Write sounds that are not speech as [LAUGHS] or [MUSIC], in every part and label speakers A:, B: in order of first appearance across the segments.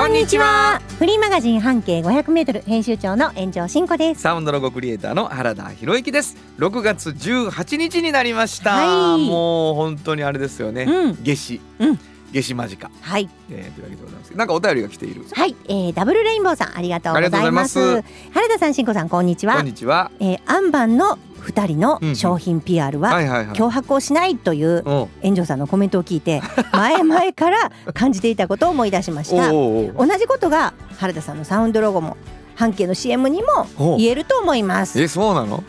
A: こんにちは。フリーマガジン半径500メートル編集長の炎上真子です。
B: サウンドロゴクリエイターの原田博之です。6月18日になりました、
A: はい。
B: もう本当にあれですよね、
A: うん。
B: 夏至、
A: うん。
B: 夏至間近、
A: はい。
B: えー、というわけでございますなんかお便りが来ている。
A: はい、えー、ダブルレインボーさんありがとうございます。
B: ありがとうござい
A: 原田さん、真子さん、こんにちは。
B: こんにちは。
A: えー、アンバンの二人の
B: うんうん。
A: 商品 PR は脅迫をしないという炎上さんのコメントを聞いて前々から感じていたことを思い出しました。同じことが原田さんのサウンドロゴも半径の CM にも言えると思います。
B: えそうなの？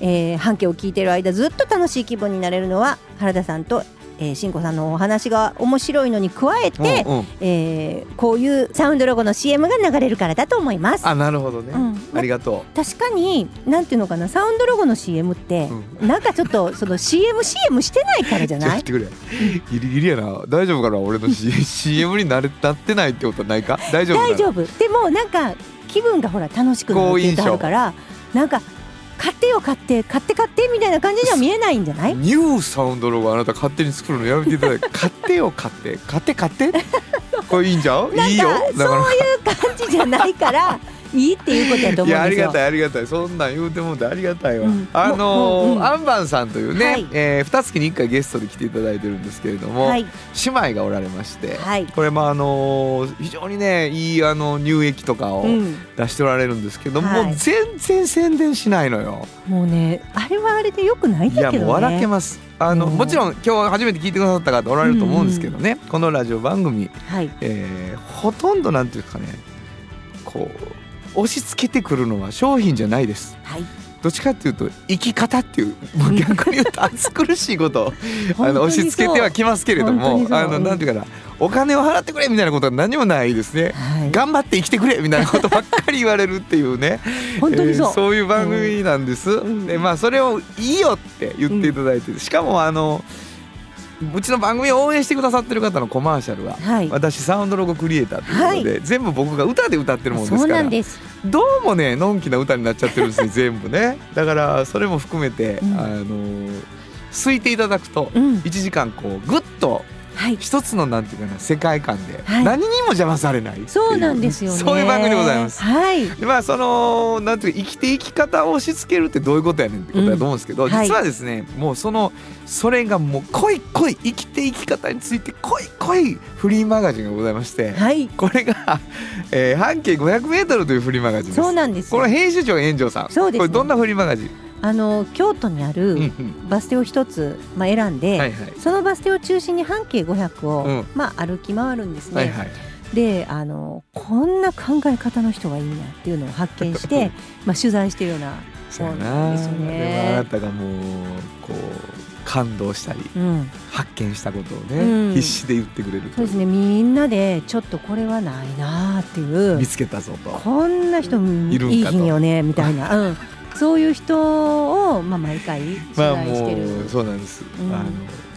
A: えー、半径を聞いている間ずっと楽しい気分になれるのは原田さんと、えー、しんこさんのお話が面白いのに加えて、
B: うんうん。
A: えーこういうサウンドロゴの CM が流れるからだと思います。
B: あなるほどね、
A: うん。
B: ありがと
A: 確かになんていうのかなサウンドロゴの CM って、なんかちょっとその CM CM してないからじゃ
B: う
A: ない？[LAUGHS]
B: ちょっと待ってくれ。ギリギリやな。大丈夫かな？俺の CM になれなってないってことはないか？大丈夫
A: 大丈夫。でもなんか気分がほら楽しくなるって言ってあるからなんか買ってよ買って買って買ってみたいな感じには見えないんじゃない？
B: ニューサウンドロゴあなた勝手に作るのやめていただい。て [LAUGHS] 買ってよ買って。買って買って。[LAUGHS] これいいんじゃんいいよ。
A: なんかそういう感じじゃないからいいっていうことやと思うんですよ。
B: がたいありがたい。そんなん言うてもんでありがたいわ、
A: うん。
B: あの
A: もううん
B: ーアンバンさんというね、
A: はい。
B: えー、二月に一回ゲストで来ていただいてるんですけれども、
A: はい。
B: 姉妹がおられまして、
A: はい。
B: これもあのー非常にねいいあの乳液とかを
A: うん。
B: 出しておられるんですけども、
A: はい。
B: もう全然宣伝しないのよ。
A: もうねあれはあれでよくないん
B: い
A: だけどね。
B: やもう笑けます。あの
A: うん。
B: もちろん今日初めて聞いてくださった方おられると思うんですけどね、このラジオ番組、
A: はい。
B: えーほとんどなんていうかねこう押し付けてくるのは商品じゃないです。
A: はい。
B: どっちかっていうと生き方っていうもう逆に言うと [LAUGHS] 暑苦しいことをあの押し付けてはきますけれどもあのなんていうかなお金を払ってくれみたいなことは何もないですね。
A: はい。
B: 頑張って生きてくれみたいなことばっかり言われるっていうね。[LAUGHS]
A: 本当にそう。
B: えーそういう番組なんです、
A: ん。
B: でまあそれをいいよって言っていただいて、しかもあのうちの番組を応援してくださってる方のコマーシャルは、
A: はい。
B: 私サウンドロゴクリエイターということで、全部僕が歌で歌ってるもんです
A: そう
B: から
A: なんです
B: どうもねのんきな歌になっちゃってるんですね全部ね。[LAUGHS] だからそれも含めて、
A: うん。
B: あのすいていただくと
A: うん。
B: 1時間こうぐっと
A: はい。
B: 一つのなんていうかな世界観で
A: はい。
B: 何にも邪魔されない
A: そうなんですよね。[LAUGHS]
B: そういう番組でございます。
A: はい。
B: でまあそのなんていうか生きて生き方を押し付けるってどういうことやねんってことだと思うんですけど、
A: うん。はい。
B: 実はですねもうそのそれがもう濃い濃い生きて生き方について濃い濃いフリーマガジンがございまして、
A: はい。
B: これが、えー半径 500m というフリーマガジンです。
A: そうなんです
B: この編集長炎上さん。
A: そうですね。
B: これどんなフリーマガジン、
A: あの京都にあ
B: うん
A: る
B: うん。
A: バス停を一つ、まあ、選んで、
B: はいはい。
A: そのバス停を中心に半径500を、
B: うん。
A: まあ、歩き回るんですね。
B: はいはい。
A: であのこんな考え方の人がいいなっていうのを発見してまあ取材してるような
B: そうや
A: そうな
B: なん
A: ですよね。
B: あなたがもうこう感動したり
A: うん、
B: 発見したことをね、
A: うん。
B: 必死で言ってくれる
A: そうですね。みんなでちょっとこれはないなっていう。
B: 見つけたぞと。
A: こんな人うん
B: い
A: いい日によねみたいな、うん、[LAUGHS] そういう人を、まあ、毎回取
B: まあ
A: 材してる。
B: もうそうなんです、
A: うん。
B: あの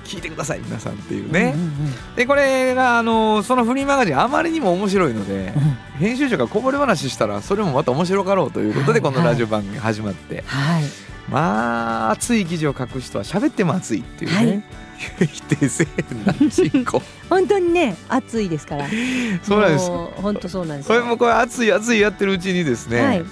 B: 聞いてください皆さんっていうね、
A: うんうん
B: でこれがあのそのフリーマガジンあまりにも面白いので
A: うん。うん
B: 編集長がこぼれ話したらそれもまた面白かろうということで
A: はい。
B: このラジオ番組が始まって、
A: はい。
B: まあ熱い記事を書く人は喋っても熱いっていうね、[LAUGHS] 否定せな人口。[LAUGHS]
A: 本当にね暑いですから。
B: そうなんです。
A: 本当そうなんです
B: こ
A: よ
B: れもこれ熱い熱いやってるうちにですね、
A: はい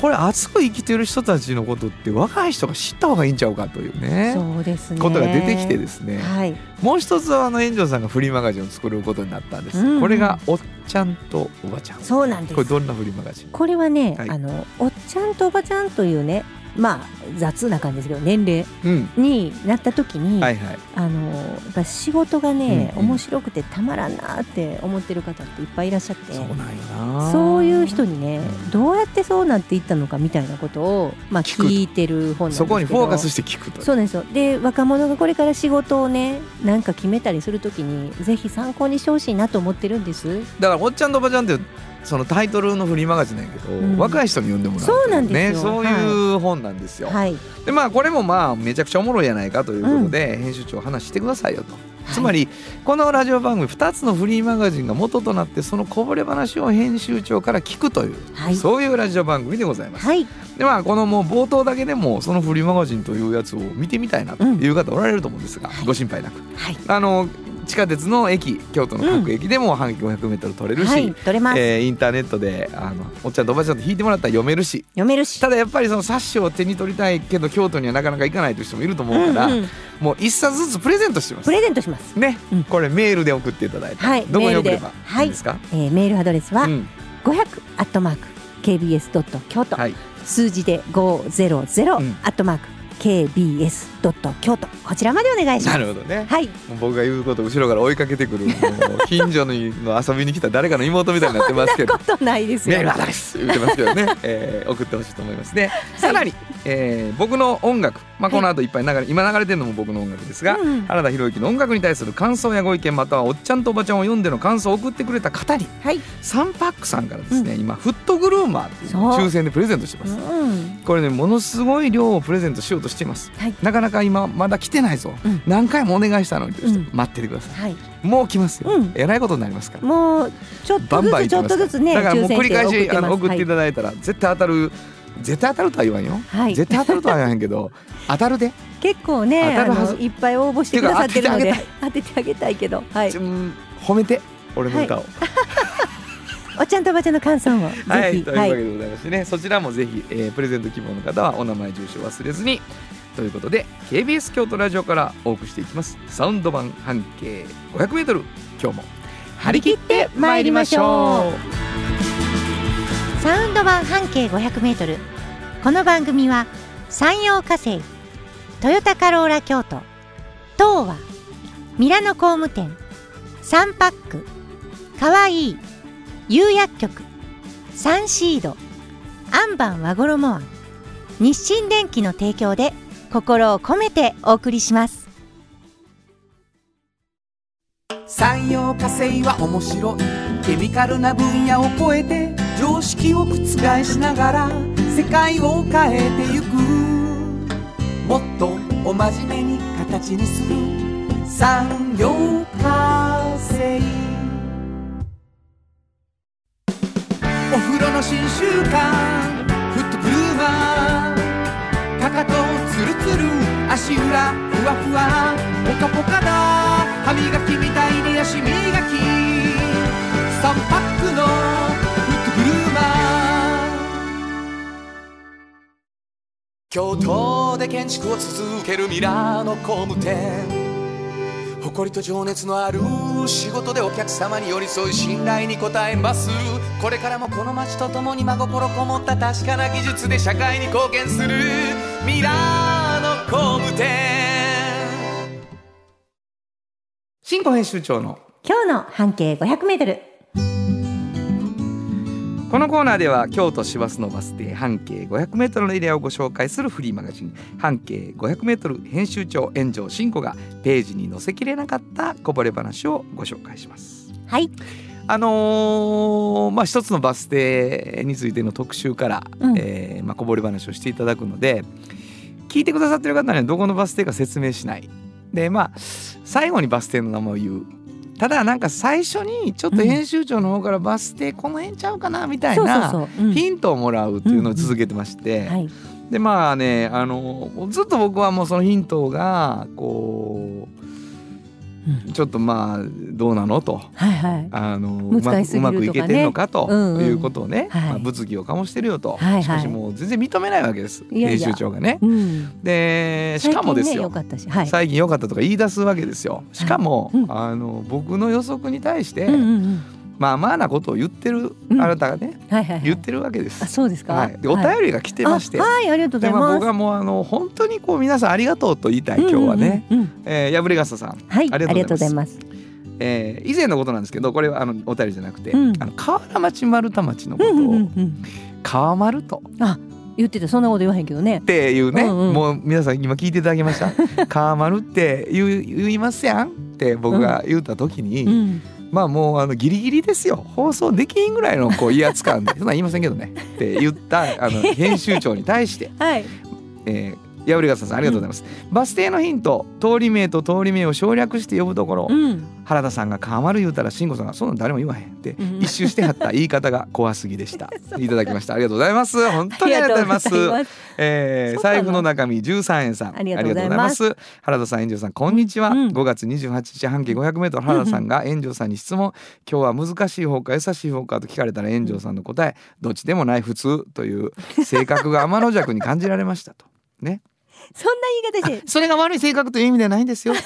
B: これ熱く生きてる人たちのことって若い人が知った方がいいんちゃうかというね。
A: そうですね。
B: ことが出てきてですね、
A: はい。
B: もう一つはあの炎上さんがフリーマガジンを作ることになったんです、
A: うん。うん
B: これがおっちゃんとおばちゃん。
A: そうなんです。
B: これどんなフリーマガジン？
A: これはね、
B: はい。
A: あのおっちゃんとおばちゃんというねまあ雑な感じですけど年齢
B: うん。
A: になった時に、
B: はいはい。
A: あのやっぱ仕事がね、
B: うんうん。
A: 面白くてたまらんなって思ってる方っていっぱいいらっしゃって
B: そうなんよな。
A: そういう人にね
B: うん。
A: どうやってそうなっていったのかみたいなことを、まあ、
B: 聞
A: いてる本なんですけど
B: そこにフォーカスして聞くと
A: そうなんですよ。で若者がこれから仕事をねなんか決めたりするときにぜひ参考にしてほしいなと思ってるんです。
B: だから「おっちゃんとおばちゃん」ってそのタイトルのフリーマガジンなんやけど、
A: うん。
B: 若い人に読んでもらう
A: そうなんです
B: そういう本なんですよ、
A: はい。
B: でまあこれもまあめちゃくちゃおもろいやないかということで、編集長話してくださいよと、つまりこのラジオ番組2つのフリーマガジンが元となってそのこぼれ話を編集長から聞くという、
A: はい。
B: そういうラジオ番組でございます、
A: はい。
B: でまあこのもう冒頭だけでもそのフリーマガジンというやつを見てみたいなという方おられると思うんですが、
A: はい。
B: ご心配なく。
A: はい。
B: あの地下鉄の駅京都の各駅でも半径 500m 取れるし、
A: はい取れます、
B: えーインターネットであのおっちゃんとおばちゃんと引いてもらったら読めるし。
A: 読めるし。た
B: だやっぱりその冊子を手に取りたいけど京都にはなかなか行かないという人もいると思うから、
A: うんうん。
B: もう一冊ずつプレゼントしてます。
A: プレゼントします。
B: ね、
A: うん。
B: これメールで送っていただいて、
A: はい
B: どこに送れば
A: メールで。はい。
B: いいですか、
A: えーメールアドレスは
B: うん。
A: 500アットマーク KBS ドット京都、
B: はい。
A: 数字で500、
B: うん。
A: アットマーク KBS ドット京都こちらまでお願いしま
B: な
A: す
B: るほどね。
A: はい。
B: 僕が言うこと後ろから追いかけてくる [LAUGHS] 近所にの遊びに来た誰かの妹みたいになってますけど。
A: ことないですよ。
B: メールアドレス言ってますけどね、えー送ってほしいと思いますね、さらに、えー僕の音楽、まあ、この後いっぱい流れ、今流れてるのも僕の音楽ですが、
A: うん
B: 原田博之の音楽に対する感想やご意見またはおっちゃんとおばちゃんを読んでの感想を送ってくれた方に
A: はい、
B: 3パックさんからですね、今フットグルーマーっていう抽選でプレゼントしてます。
A: うん、
B: これねものすごい量をプレゼントしようとしています、
A: はい。
B: なかなか今まだ来てないぞ、
A: うん。
B: 何回もお願いしたのにと待っててください。
A: はい、
B: もう来ますよ、
A: うん。
B: えらいことになりますから。
A: もうちょっとずつちょっとずつね
B: だからもう繰り返しあの
A: 送っ
B: てていただいたら絶対当たる絶対当たるとは言わんよ、
A: はい、
B: 絶対当たるとは言わへんけど [LAUGHS] 当たるで、
A: 結構ねあ
B: 当たるはず。
A: のいっぱい応募してくださってるので当ててあげたい。けど。はい。
B: 褒めて俺の歌を。[LAUGHS]
A: おっちゃんとおばちゃんの感想を
B: はい、という
A: はい
B: わけでございましてね、そちらもぜひ、えープレゼント希望の方はお名前住所忘れずにということで KBS 京都ラジオからお送りしていきます。サウンド版半径 500m 今日も張り切ってまいりましょう。
A: サウンド版半径 500m この番組は山陽火星トヨタカローラ京都東和ミラノ工務店サンパックかわいい釉薬局サンシードアンバン和衣庵日清電機の提供で心を込めてお送りします。
C: 産業化成は面白い。ケミカルな分野を超えて常識を覆しながら世界を変えてゆく。もっとお真面目に形にする。産業化成。お風呂の新習慣。フットブルーマーかとツルツル足裏ふわふわポカポカだ歯磨きみたいに足磨き。3パックのフットブルーマー京都で建築を続けるミラーの工務店。誇りと情熱のある仕事でお客様に寄り添い信頼に応えます。これからもこの街とともに真心こもった確かな技術で社会に貢献する。ミラーの工務店。
B: 新庫編集長の。
A: 今日の半径 500m
B: このコーナーでは京都市バスのバス停半径 500m のエリアをご紹介するフリーマガジン。半径 500m 編集長炎上真子がページに載せきれなかったこぼれ話をご紹介します。
A: はい、
B: あのーまあ一つのバス停についての特集から、
A: うん。
B: えーまあ、こぼれ話をしていただくので聞いてくださってる方にはどこのバス停か説明しない。でまあ最後にバス停の名前を言う。ただなんか最初にちょっと編集長の方からバス停この辺ちゃうかなみたいなヒントをもらうっていうのを続けてまして、
A: はい、
B: でまあねあのずっと僕はもうそのヒントがこ
A: うん
B: うちょっとまあどうなのと。
A: はいはい。
B: あのうまうまくいけてんのかということをね、
A: はい。
B: まあ、物議を醸してるよと、しかしもう全然認めないわけです。編集長がね。
A: うん。
B: でしかもですよ、
A: 最近ね良かったし。はい。
B: 最近良かったとか言い出すわけですよ。しかも、
A: うん。
B: あの僕の予測に対して、まあまあなことを言ってる
A: うん
B: あなたがね、
A: はいはい、はい。
B: 言ってるわけです。
A: あ、そうですか？
B: はい、でお便りが来てまして、
A: はい、はいありがとうございます。
B: 僕はもうあの本当にこう皆さんありがとうと言いたい今日はね、
A: うんうんう
B: えー、やぶれがささん、
A: はい、
B: ありがとうござい
A: ます。
B: えー、以前のことなんですけどこれはあのお便りじゃなくて、
A: うん
B: あの河原町丸太町のことを、
A: うんうんうんうん。
B: 川丸と
A: 言ってたそんなこと言わへんけどね
B: っ。ていうね、
A: うんうん
B: もう皆さん今聞いていただきました [LAUGHS] 川丸って言う言いますやんって僕が言った時に、
A: うん。
B: まあもうあのギリギリですよ。放送できんぐらいのこう威圧感でそんなん言いませんけどね。って言ったあの [LAUGHS] 編集長に対して、
A: はい。
B: えー、やぶりがささんありがとうございます、バス停のヒント通り名と通り名を省略して呼ぶところ、
A: うん。
B: 原田さんが川丸言うたら慎吾さんがそんなん誰も言わへんって
A: うん。
B: 一周してはった言い方が怖すぎでした。[LAUGHS] いただきました。ありがとうございます。本当にありがとうございます。えー財布の中身13円さん
A: ありがとうございます。
B: 原田さん炎上さんこんにちは、
A: うん。
B: 5月28日半径 500m 原田さんが炎上さんに質問。今日は難しい方か優しい方かと聞かれたら炎上さんの答え。どっちでもない普通という性格が天の弱に感じられましたと。ね
A: そんな言い方して。
B: それが悪い性格という意味ではないんですよ。[LAUGHS]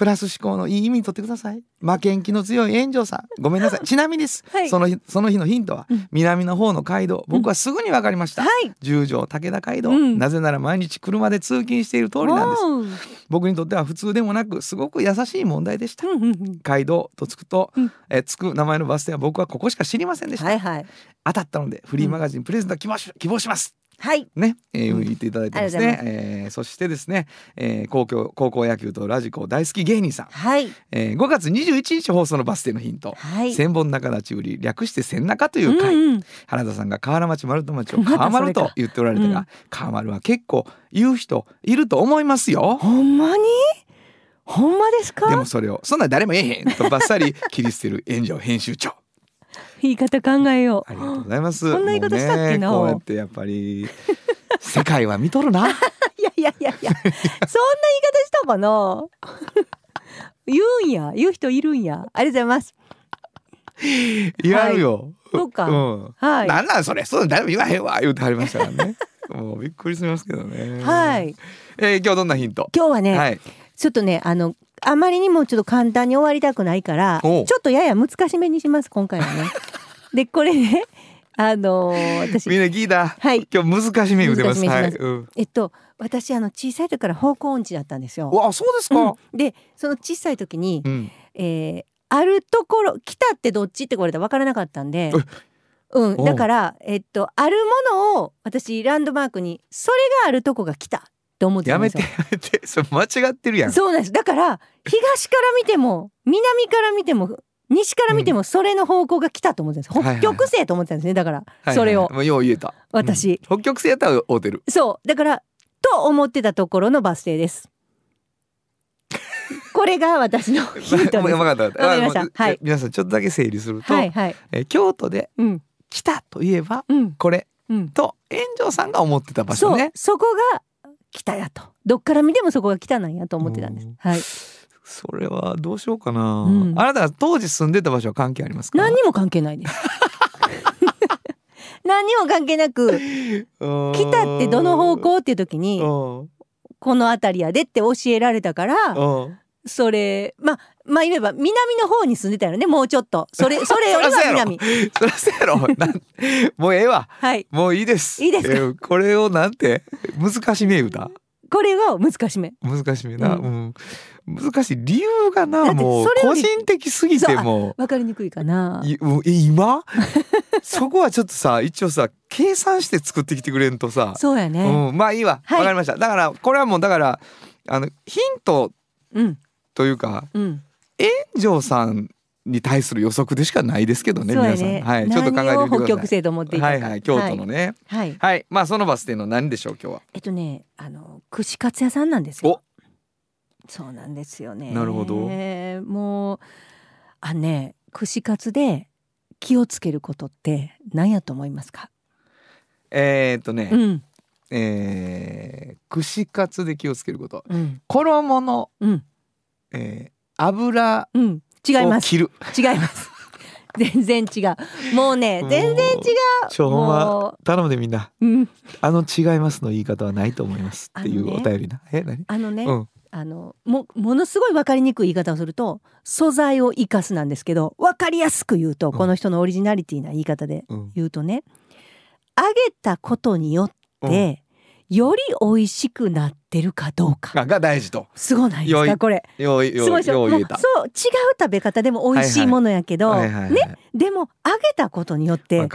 B: プラス思考のいい意味にとってください。負けん気の強い炎上さん。ごめんなさい。ちなみにです、
A: はい。
B: その日その日のヒントは、
A: うん。
B: 南の方の街道。僕はすぐに分かりました、
A: はい。
B: 十条武田街道、
A: うん。
B: なぜなら毎日車で通勤している通りなんです。僕にとっては普通でもなくすごく優しい問題でした。
A: うんうんうん。
B: 街道とつくと、
A: うん。
B: えつく名前のバス停は僕はここしか知りませんでした、
A: はいはい。
B: 当たったのでフリーマガジンプレゼント希望し希望します
A: はい。
B: ね、えー言っていただいてますね。
A: うご、
B: えーそしてですね、えー高校高校野球とラジコ大好き芸人さん、
A: はい。
B: えー5月21日放送のバス停のヒント、
A: はい。
B: 千本中立ち売り略して千中という回、
A: うんうん。
B: 原田さんが河原町丸太町を川丸と言っておられたが、
A: うん。
B: 川丸は結構言う人いると思いますよ。
A: ほんまに？ほんまですか？
B: でもそれをそんなん誰も言えへんとバッサリ切り捨てる炎上編集長
A: 言い方考えよう。
B: ありがとうございます。
A: そんな言い方したっけな？
B: ねこうやってやっぱり [LAUGHS] 世界は見とるな。
A: いやいやいやいや。そんな言い方したかな？言うんや。言う人いるんや。ありがとうございます。
B: やるよ、
A: そうか。
B: うん。
A: はい。
B: なんなんそれ。そん誰も言わへんわ。言うてはりましたからね。[LAUGHS] もうびっくりしますけどね。
A: はい。
B: えー今日どんなヒント？
A: 今日はね、
B: はい。
A: ちょっとねあのあまりにもちょっと簡単に終わりたくないからちょっとやや難しめにします今回はね。[LAUGHS] でこれねあのー
B: みん
A: 私
B: な聞いた？
A: はい。
B: 今日難しめ言うてます。はい、うん、
A: えっと私あの小さい時から方向音痴だったんですよ。
B: わそうですか、
A: うん。でその小さい時に、
B: うん。
A: えーあるところ来たってどっちってこれで分からなかったんで、うん、だからえっとあるものを私ランドマークにそれがあるとこが来たって思ってた
B: やめ。てやめて。[LAUGHS] それ間違ってるやん。
A: そうなんです。だから東から見ても南から見ても西から見てもそれの方向が来たと思ってたんです、北極星と思ってたんですね。だから、
B: はいはい
A: それを。
B: もうよう言えた。
A: 私、
B: うん。北極星やったら会うてる。
A: そう。だからと思ってたところのバス停です。[LAUGHS] これが私の [LAUGHS] ヒントです。
B: 分かった
A: わかりました。はい。
B: 皆さんちょっとだけ整理すると、
A: はいはい。
B: えー京都で
A: うん。
B: 来たといえば
A: うん。
B: これ
A: うん。
B: と炎上さんが思ってた場所ね。
A: そこが北やと。どっから見てもそこが北なんやと思ってたんです。
B: うん。
A: はい。
B: それはどうしようかな、
A: うん。
B: あなたが当時住んでた場所は関係ありますか？
A: 何にも関係ないです。[LAUGHS] 何にも関係なく
B: 来
A: 北ってどの方向っていう時に
B: うん。
A: この辺りやでって教えられたから
B: うん
A: それまあまあ言えば南の方に住んでたよねもうちょっと。それ [LAUGHS] それよりは南 [LAUGHS]
B: そりゃそうやろ。なんもうええわ。
A: はい。
B: もういいです。
A: いいですか？
B: えーこれをなんて難しめ歌
A: これが難しめ。
B: 難しめな、
A: う
B: うん。難しい理由がなもう個人的すぎても
A: わかりにくいかな。
B: うい今？[LAUGHS] そこはちょっとさ一応さ計算して作ってきてくれんとさ、
A: そうやね。
B: うん、まあいいわ。わ、
A: はい。
B: かりました。だからこれはもうだからあのヒント
A: うん
B: というか
A: うん。
B: 炎上さんに対する予測でしかないですけどね
A: そうや
B: 皆さん、
A: ね
B: はい、ちょっと考えてみてください。
A: 北極星と思ってい
B: はいはい。京都のね。
A: はい。
B: はい、まあそのバス停の何でしょう今日は？
A: えっとねあの串カツ屋さんなんですよ。そうなんですよね。
B: なるほど。
A: もうあね串カツで気をつけることって何やと思いますか？
B: えー、っとね、
A: うん。
B: えー串カツで気をつけること。
A: うん。
B: 衣の、
A: うん
B: えー油
A: うん。違います。
B: を切る。
A: 違います。[LAUGHS] 全然違う。もうね全然違う。
B: ちょほんま
A: も
B: 頼むでみんな。
A: う、うん、
B: あの違いますの言い方はないと思います。っていうお便りな、え何？
A: あのね、
B: うん。
A: あのもものすごい分かりにくい言い方をすると素材を生かすなんですけど分かりやすく言うと、
B: ん
A: この人のオリジナリティな言い方で
B: うん
A: 言うとね揚げたことによって、より美味しくなってるかどうか。
B: あが大事と。
A: すごないですか？これ。すごいそう違う食べ方でも美味しいものやけど、ね？でも揚げたことによってより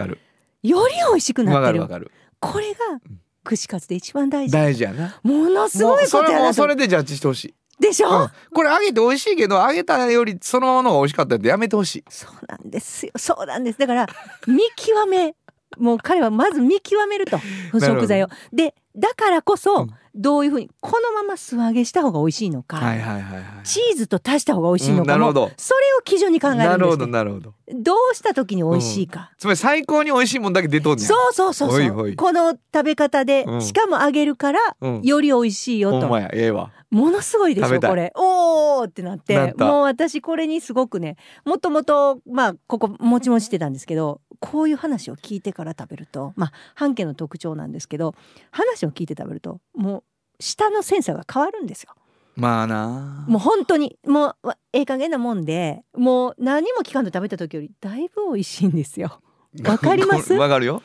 A: 美味しくな
B: わ
A: ってる。これが
B: うん
A: 串カツで一番大事。
B: 大事やな。
A: ものすごいこと。やな
B: それでジャッジしてほしい、
A: でしょ、
B: うん、これ揚げて美味しいけど揚げたよりそのままの方が美味しかったってやめてほしい。
A: そうなんですよ。そうなんです。だから見極めもう彼はまず見極めると。食材を。でだからこそ、
B: うん。
A: どういうふうにこのまま素揚げした方が美味しいのか、
B: はいはいはいはい
A: チーズと足した方が美味しいの
B: うん
A: かも、
B: なるほど。
A: それを基準に考えるんです、ね、
B: なるほどなるほど。
A: どうした時に美味しいか、
B: つまり最高に美味しいもんだけ出とんねん
A: そうそうそうそう。この食べ方で、
B: うん
A: しかも揚げるから、
B: うん。
A: より美味しいよと。
B: ええわ。
A: ものすごいでしょこれ。おーってなって。もう私これにすごくねもともとまあここもちもちしてたんですけどこういう話を聞いてから食べるとまあ半家の特徴なんですけど話を聞いて食べるともう舌のセンサーが変わるんですよ。
B: まあな
A: もう本当にもうわええ加減なもんでもう何も聞かんと食べた時よりだいぶ美味しいんですよ。[LAUGHS] わかります？
B: わかるよ。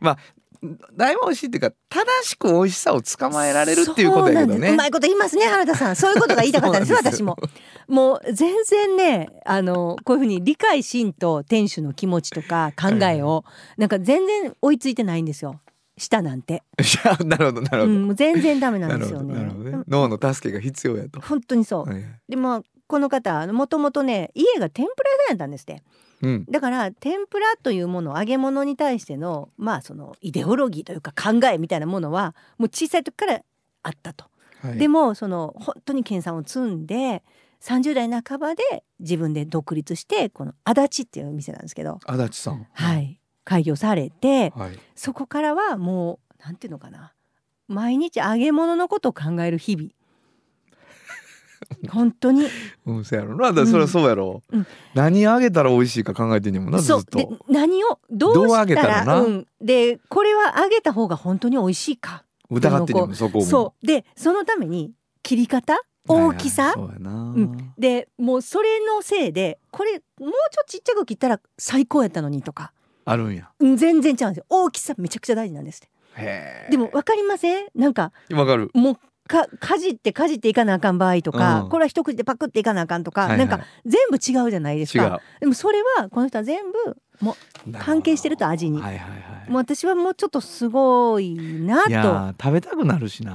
B: まあだいぶ美味しいっていうか正しく美味しさを捕まえられるっていうことやけどね。
A: そうなんです。うまいこと言いますね原田さん。そういうことが言いたかったんです。私ももう全然ねあのこういうふうに理解しんと店主の気持ちとか考えをなんか全然追いついてないんですよ。舌なんて、[LAUGHS]
B: なるほどなるほど、
A: うん、もう全然ダメな
B: なんる
A: ですよね。
B: ね
A: うん
B: 脳の助けが必要やと、
A: 本当にそう、
B: はいはい。
A: でもこの方もともとね家が天ぷら屋さんやったんですって。
B: うん。
A: だから天ぷらというもの揚げ物に対してのまあそのイデオロギーというか考えみたいなものはもう小さい時からあったと。
B: はい。
A: でもその本当に研鑽を積んで30代半ばで自分で独立してこの足立っていう店なんですけど、
B: 足立さん。
A: はい、開業されて
B: はい。
A: そこからはもうなんていうのかな。毎日揚げ物のことを考える日々 [LAUGHS] 本当に。
B: うんそうやろな。だそりゃそうやろ、
A: うん。
B: 何あげたら美味しいか考えてんねんもんなずっと。
A: 何をどうした
B: げたらな。
A: らうん、でこれは揚げた方が本当に美味しいか。
B: 疑ってんねんもんそこも。
A: そう。でそのために切り方？大きさ、
B: はいはい。そう
A: ん。でもうそれのせいでこれもうちょっとちっちゃく切ったら最高やったのにとか。
B: あるんや。
A: うん全然違うんですよ。大きさめちゃくちゃ大事なんですって。
B: へえ。
A: でも分かりません？なんか
B: わかる。
A: もうかかじってかじっていかなあかん場合とか、
B: うん。
A: これは一口でパクっていかなあかんとか、
B: はいはい。
A: なんか全部違うじゃないです
B: 違
A: か
B: う。
A: でもそれはこの人は全部も関係してると味に。
B: はいはいはい。
A: うもう私はもうちょっとすごいないと
B: 食べたくなるしな、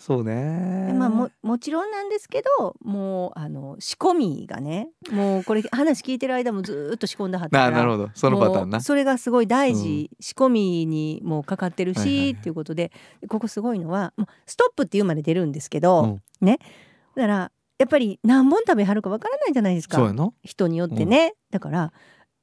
B: そうね。
A: でまあももちろんなんですけどもうあの仕込みがねもうこれ話聞いてる間もずーっと仕込んだはったから
B: ななるほど。そのパターンな。
A: それがすごい大事、仕込みにもうかかってるし、
B: はいはい。はい
A: っていうことでここすごいのはもうストップっていうまで出るんですけど、
B: うん。
A: ね。だからやっぱり何本食べはるかわからないじゃないですか。人によってね、だから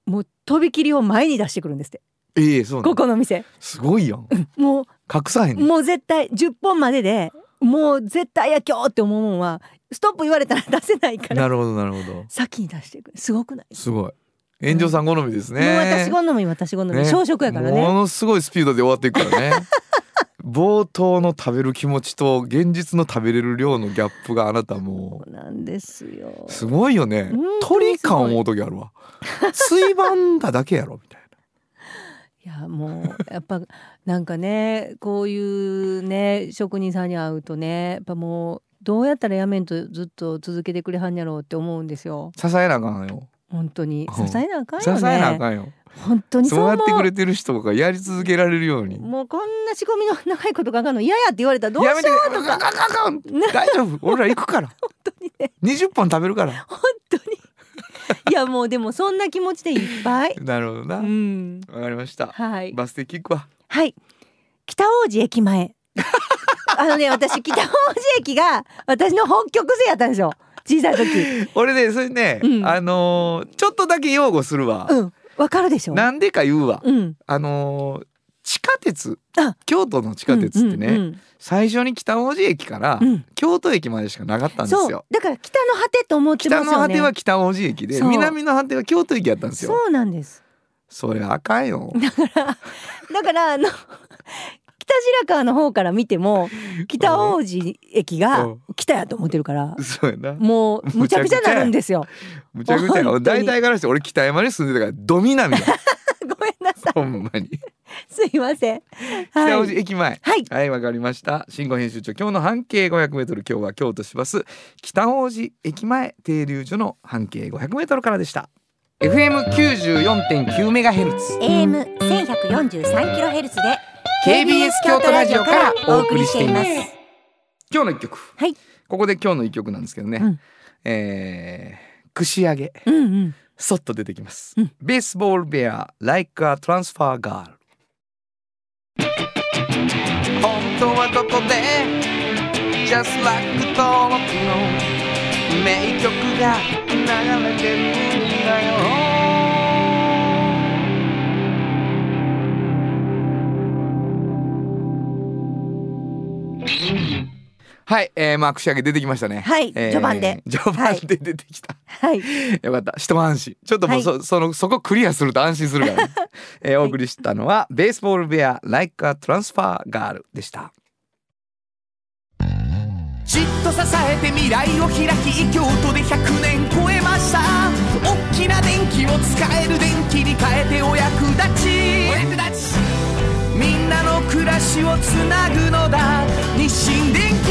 A: もうとびきりを前に出してくるんですって。
B: ええそうな
A: こ
B: の
A: この店。
B: すごいやん。
A: もう
B: 隠さへん。
A: もう絶対10本まででもう絶対や今日って思うもんはストップ言われたら出せないから
B: なるほどなるほど。
A: 先に出していくすごくない？
B: すごい。炎上さん好みですね、
A: もう私好み私好み、
B: ね。
A: 小食やから
B: も
A: ね
B: のすごいスピードで終わっていくからね。[LAUGHS] 冒頭の食べる気持ちと現実の食べれる量のギャップがあなたも
A: そうなんですよ。
B: うすごいよね。鳥感思う時あるわ。[LAUGHS] ついばんだだけやろみたい
A: いやもうやっぱなんかねこういうね職人さんに会うとねやっぱもうどうやったらやめんとずっと続けてくれはんやろうって思うんですよ。
B: な支えなあかんよ。
A: 本当に。
B: うん。
A: 支えなあかんよ
B: 支えなあ
A: ね
B: かんよ。
A: 本当にそう
B: やってくれてる人がやり続けられるように。
A: もうこんな仕込みの長いことかかんの嫌やって言われたらどうしよう
B: やめてあか大丈夫。俺ら行くから。[LAUGHS]
A: 本当に。ね
B: 20本食べるから。
A: 本当にいやもうでもそんな気持ちでいっぱい。
B: なるほどな。わ、
A: うん。
B: かりました。
A: はい。
B: バス停聞くわ
A: は？い。北王子駅前。[LAUGHS] あのね私北王子駅が私の北極星やったんですよ。小さい時。
B: 俺ねそれね、
A: うん。
B: あのーちょっとだけ擁護するわ、
A: うん。わかるでしょ。
B: なんでか言うわ、
A: うん。
B: あのー地下鉄
A: あ
B: 京都の地下鉄ってね、
A: うんうん
B: 最初に北大路駅から
A: うん。
B: 京都駅までしかなかったんですよ。
A: だから北の果てと思ってますよね。
B: 北の果ては北大路駅で南の果ては京都駅やったんですよ。
A: そうなんです。
B: それあかんよ。
A: だからあの北白川の方から見ても北大路駅
B: う
A: が
B: ん。
A: 北やと思ってるから
B: そうやな。
A: もうむちゃくちゃなるんですよ。
B: むちゃくちゃ大体からして俺北山に住んでたからドミナミだ [LAUGHS]
A: ごめんなさい。
B: ほんまに [LAUGHS]
A: すいません。
B: 北大路
A: はい
B: 駅前。
A: はい。
B: はいわかりました。新語編集長今日の半径 500m 今日は京都市バス北大路駅前停留所の半径 500m からでした。FM94.9 メガヘルツ。
A: AM 1143キロヘルツで
B: KBS 京都ラジオからお送りしています。今日の一曲。
A: はい。
B: ここで今日の一曲なんですけどね、
A: うん。
B: えー串揚げ。
A: うんうん。
B: そっと出てきます、
A: うん。
B: ベースボールベア like a transfer girl 本当はここで？Just like 登録の名曲が流れてるんだよ。はい、えー、まあ串揚げ出てきましたね。
A: はい
B: えー
A: 序盤で。
B: 序盤で出てきた、
A: はい。
B: よかった。一安心ちょっともうそ,、そのそこクリアすると安心するから、ね。[LAUGHS] えーお送りしたのは、ベースボールベア Like a Transfer Girl でした。
C: じっと支えて未来を開き京都で100年超えました。大きな電気を使える電気に変えてお役立ち。お役立ち。みんなの暮らしをつなぐのだ。日清電気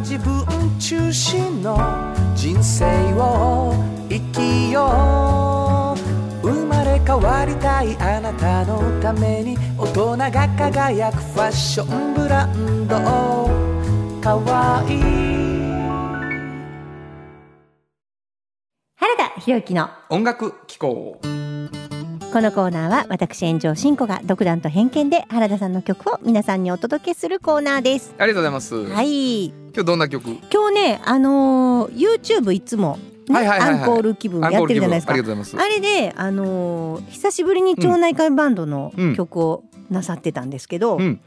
C: 自分中心の人生を生きよう生まれ変わりたいあなたのために大人が輝くファッションブランドかわいい
A: 原田博之の
B: 音楽機構。
A: このコーナーは私炎上真子が独断と偏見で原田さんの曲を皆さんにお届けするコーナーです。
B: ありがとうございます、
A: はい。
B: 今日どんな曲？
A: 今日ねあのー YouTube いつも、ねアンコール気分やってるじゃないですか。
B: ありがとうございます。
A: あれであのー久しぶりに町内会バンドの
B: うん
A: 曲をなさってたんですけど、
B: うん。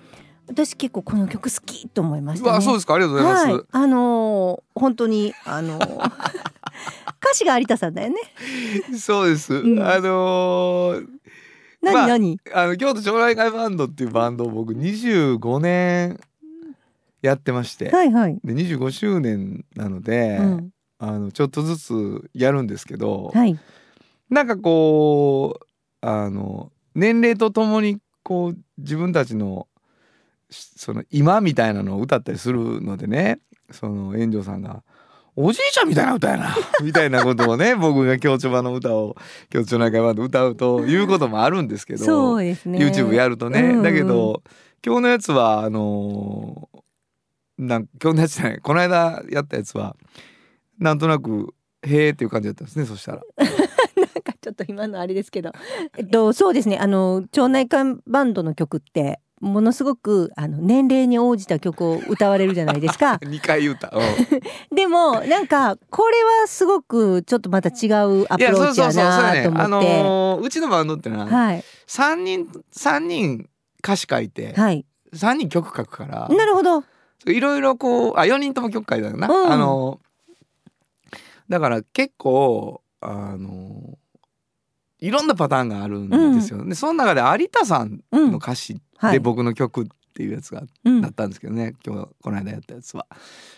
A: 私結構この曲好きと思いましたね。
B: そうですか。ありがとうございます、
A: はい、あのー本当にあのー歌詞が有田さんだよね。
B: そうです、
A: ん
B: あのー
A: 何、
B: まあ
A: 何？
B: あの京都町内会バンドっていうバンドを僕25年やってまして、
A: はいはい。
B: で25周年なので、
A: うん、
B: あのちょっとずつやるんですけど、
A: はい。
B: なんかこうあの年齢とともにこう自分たちのしその今みたいなのを歌ったりするのでねその炎上さんが「おじいちゃんみたいな歌やな」[LAUGHS] みたいなことをね僕が京町場の歌を京都町内会バンド歌うということもあるんですけど
A: そうですね。
B: YouTube やるとね、
A: うんうん
B: だけど今日のやつはあのーなん今日のやつじゃないこの間やったやつはなんとなく「へーっていう感じだったんですねそしたら。[LAUGHS]
A: なんかちょっと今のあれですけど、えっとそうですね。あの町内会バンドの曲ってものすごくあの年齢に応じた曲を歌われるじゃないですか。[LAUGHS]
B: 2回言う。[LAUGHS]
A: でもなんかこれはすごくちょっとまた違うアプローチやなと思
B: あ
A: って。
B: のーうちのバンドってのは
A: はい。
B: 3人三人歌詞書いて
A: はい。
B: 3人曲書くから。
A: なるほど。
B: いろいろこうあ4人とも曲書いたよな、
A: うん。
B: あのだから結構あのいろんなパターンがあるんですよ、でその中で有田さんの歌詞
A: はい。
B: で僕の曲っていうやつが
A: うん
B: だったんですけどね、今日この間やったやつは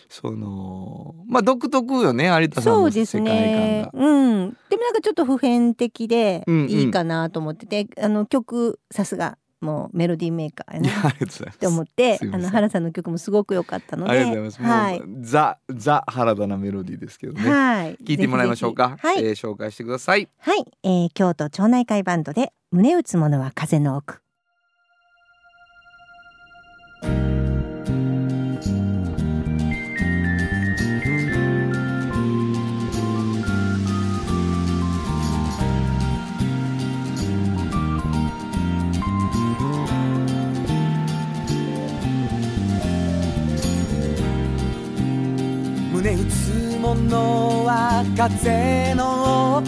B: そのまあ独特よね有田さんの
A: そうです
B: 世界観が。。
A: ねうん。でもなんかちょっと普遍的で
B: うんうん
A: いいかなと思ってて、あの曲さすがもうメロディーメーカーやな
B: ありがとうございます
A: って思ってあの原さんの曲もすごく良かったので、
B: ありがとうございます。
A: はい
B: ザザ原田なメロディーですけどね。
A: はい。
B: 聞いてもらいましょうか。
A: はい、
B: えー紹介してください。
A: はい、えー京都町内会バンドで胸打つものは風の奥。
C: ものは風の奥。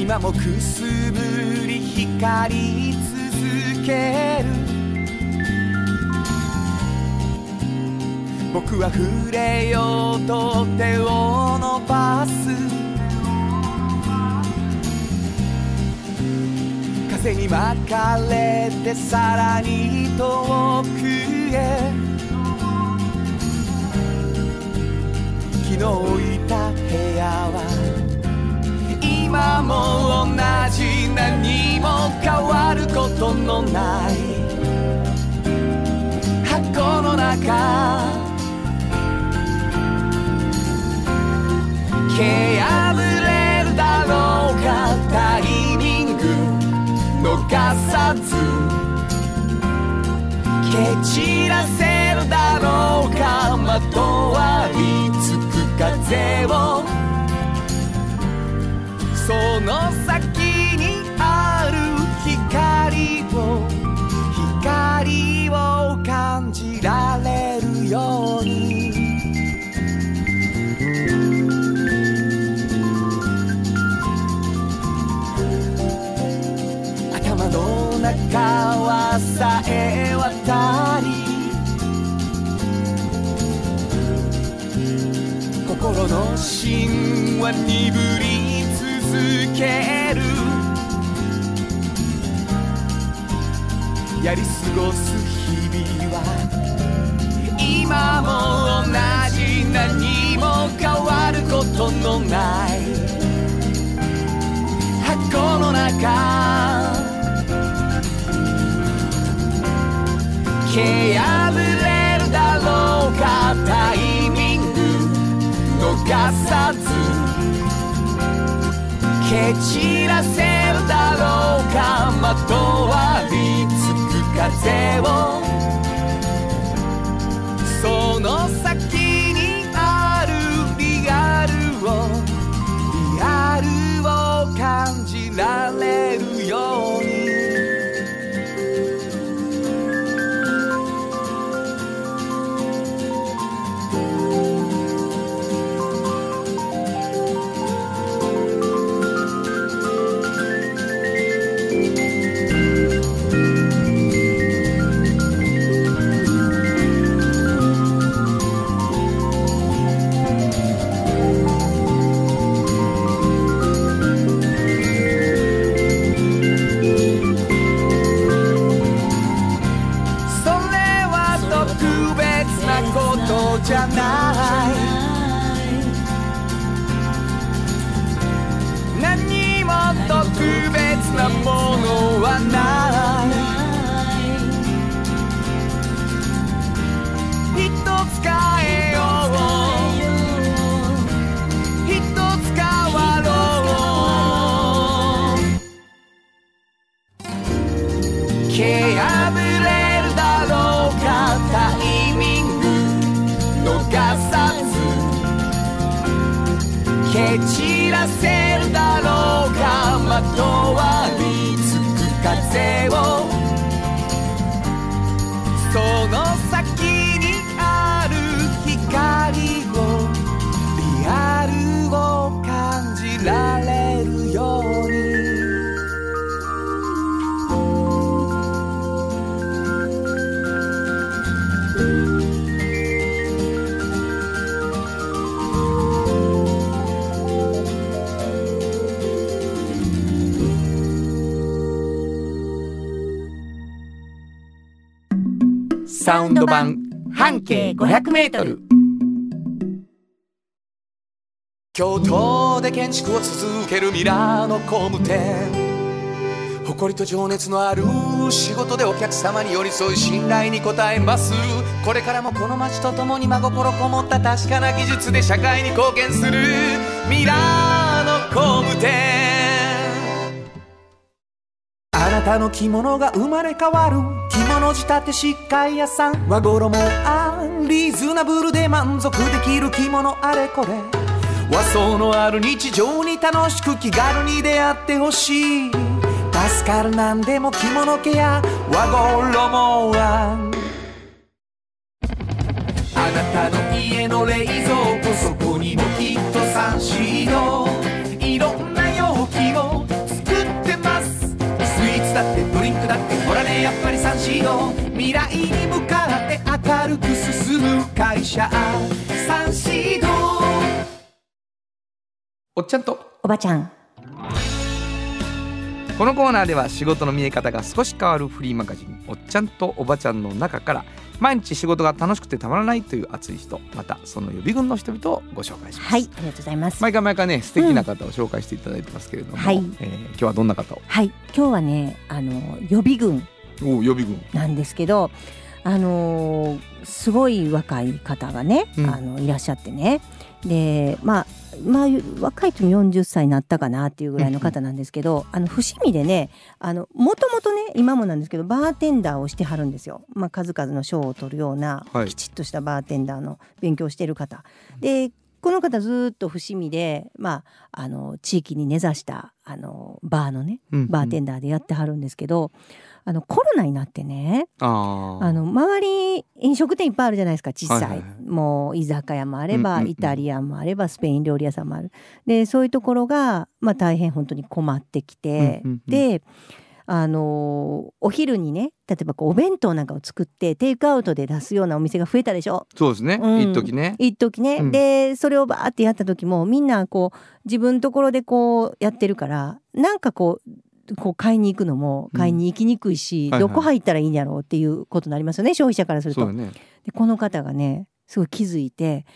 C: 今もくすぶり光り続ける。僕は触れようと手を伸ばす。風に巻かれてさらに遠くへ。昨日いた部屋は今も同じ何も変わることのない箱の中け破れるだろうかタイミング逃さず蹴散らせるだろうかまとわりつく風をその先にある光を光を感じられるように。頭の中はさえ渡り心の芯は鈍り続ける。やり過ごす日々は今も同じ何も変わることのない。箱の中け破れるだろうかタイミング。逃さず蹴散らせるだろうか。まとわりつく風を。その先にあるリアルを。リアルを感じられサウンド版半径500メートル。京都で建築を続けるミラーの工務店。誇りと情熱のある仕事でお客様に寄り添い信頼に応えます。これからもこの街とともに真心こもった確かな技術で社会に貢献する。ミラーの工務店。あなたの着物が生まれ変わる。着物仕立て疾患屋さん。和衣あリーズナブルで満足できる着物あれこれ。和装のある日常に楽しく気軽に出会ってほしい。助かるなんでも着物ケア和衣あなたの家の冷蔵庫そこにもきっとサンシードやっぱりサンシード未来に向かって明るく進む会社。サンシード
B: おっちゃんと。
A: おばちゃん。
B: このコーナーでは仕事の見え方が少し変わるフリーマガジン「おっちゃんとおばちゃん」の中から毎日仕事が楽しくてたまらないという熱い人またその予備軍の人々をご紹介します。
A: はいありがとうございます。
B: 毎回毎回ね素敵な方を紹介していただいてますけれども、
A: はい。
B: えー今日はどんな方を？
A: はい今日はねあの予備軍なんですけどあのーすごい若い方がね、
B: うん。
A: あのいらっしゃってね。でまあまあ若い人も40歳になったかなっていうぐらいの方なんですけど、あの伏見でねもともとね今もなんですけどバーテンダーをしてはるんですよ、まあ、数々の賞を取るような、
B: はい。
A: きちっとしたバーテンダーの勉強をしてる方。でこの方ずーっと伏見で、まあ、あの地域に根ざしたあのバーのねバーテンダーでやってはるんですけど、あのコロナになってね
B: あ
A: の周り飲食店いっぱいあるじゃないですか小さい,、
B: はいはいはい。
A: もう居酒屋もあれば、
B: うんうんうん。
A: イタリアンもあればスペイン料理屋さんもある。でそういうところが、まあ、大変本当に困ってきて、
B: うんうんうん。
A: であのーお昼にね例えばこうお弁当なんかを作ってテイクアウトで出すようなお店が増えたでしょ？
B: そうですね、
A: うん。
B: 一時ね。
A: 一時ね、
B: うん。
A: でそれをバーってやった時もみんなこう自分のところでこうやってるからなんかこうこう買いに行くのも買いに行きにくいし、どこ入ったらいいんやろうっていうことになりますよね消費者からすると。
B: ね
A: でこの方がねすごい気づいて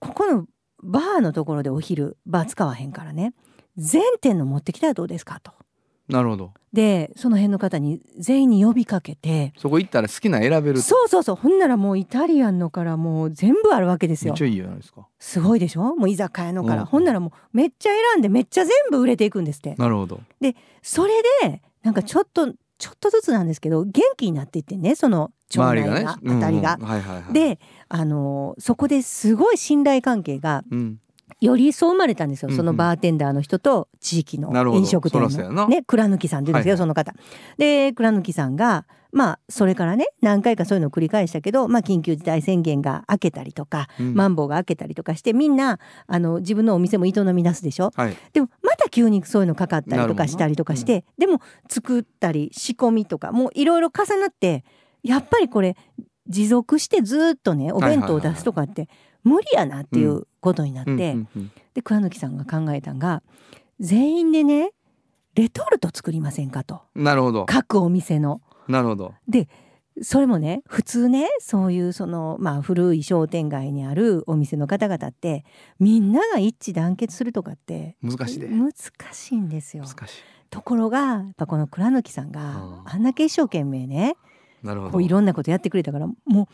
A: ここのバーのところでお昼バー使わへんからね全店の持ってきたらどうですかと。
B: なるほど。
A: でその辺の方に全員に呼びかけて
B: そこ行ったら好きな選べると。
A: そうそうそう。ほんならもうイタリアンのからもう全部あるわけですよ。
B: めっち。ゃいいじゃないですか。
A: すごいでしょ？もう居酒屋のから、
B: うん。
A: ほんならもうめっちゃ選んでめっちゃ全部売れていくんですって。
B: なるほど。
A: それでなんかちょっとちょっとずつなんですけど元気になっていってねその町内
B: がね。
A: があたりが。であのそこですごい信頼関係が
B: うん
A: よりそう生まれたんですよ、
B: うんうん。
A: そのバーテンダーの人と地域の飲食店のね蔵抜きさんって言うんですけど、
B: はいはい。
A: その方。で蔵抜きさんがまあそれからね何回かそういうのを繰り返したけど、まあ、緊急事態宣言が明けたりとか、
B: うん。
A: マンボウが明けたりとかしてみんなあの自分のお店も営み出すでしょ？
B: はい。
A: でもまた急にそういうのかかったりとかしたりとかして、でも作ったり仕込みとかもういろいろ重なってやっぱりこれ持続してずっとねお弁当を出すとかって無理やなっていうことになって、
B: うんうんうん。
A: で桑貫さんが考えたんが全員でねレトルト作りませんかと。
B: なるほど。
A: 各お店の。
B: なるほど。
A: でそれもね普通ねそういうそのまあ古い商店街にあるお店の方々ってみんなが一致団結するとかって
B: 難しいで。
A: 難しいんですよ。
B: 難しい。
A: ところがやっぱこの倉貫さんが
B: うん
A: あんだけ一生懸命ね
B: なるほど。
A: こういろんなことやってくれたからもう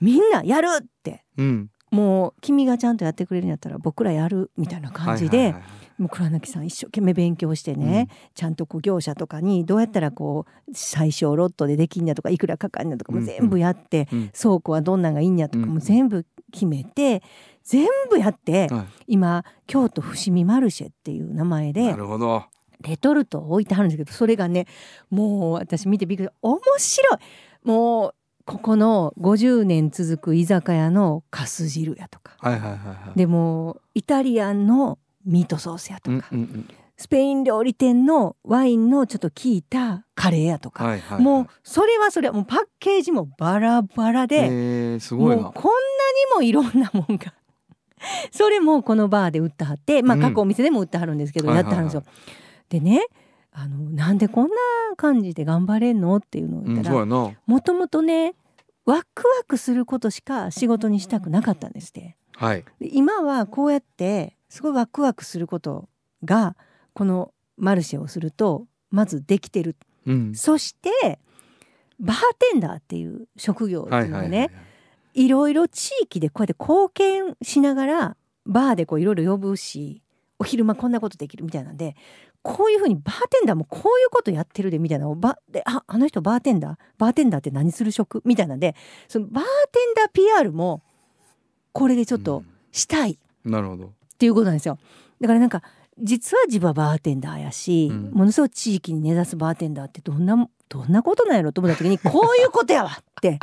A: みんなやるって
B: うん
A: もう君がちゃんとやってくれるんやったら僕らやるみたいな感じで、もう倉貫さん一生懸命勉強してね、ちゃんとこう業者とかにどうやったらこう最小ロットでできんやとかいくらかかんやとかも全部やって、
B: うん。
A: 倉庫はどんなんがいいんやとか
B: うん
A: も全部決めて、全部やって、
B: は
A: 今京都伏見マルシェっていう名前
B: い
A: で
B: なるほど。
A: レトルトを置いてはるんですけどそれがねもう私見てびっくり面白い。もうここの50年続く居酒屋のかす汁やとか。
B: はいはいはいはい。
A: でもうイタリアンのミートソースやとか、
B: うんうんうん。
A: スペイン料理店のワインのちょっと効いたカレーやとか、
B: はいはいはい
A: もうそれはそれはもうパッケージもバラバラで、もうこんなにもいろんなもんが。それもこのバーで売ってはってまあ
B: うん。
A: 各お店でも売ってはるんですけど、やってはるんですよ。でねあのなんでこんな感じで頑張れんのっていうのを
B: うん
A: 言ったらもともとねワクワクすることしか仕事にしたくなかったんですって。
B: はい。
A: で今はこうやってすごいワクワクすることがこのマルシェをするとまずできてる。
B: うん。
A: そしてバーテンダーっていう職業っていうのがね、
B: はい
A: ろいろ地域でこうやって貢献しながらバーでこういろいろ呼ぶしお昼間こんなことできるみたいなんでこういうふうにバーテンダーもこういうことやってるでみたいな。のをバでああの人バーテンダー？バーテンダーって何する職？みたいなんでそのバーテンダー PR もこれでちょっとしたい。
B: うんなるほど。
A: っていうことなんですよ。だからなんか実は自分はバーテンダーやし、
B: うん。
A: ものすごい地域に根ざすバーテンダーってどんなどんなことなんやろと思った時に [LAUGHS] こういうことやわって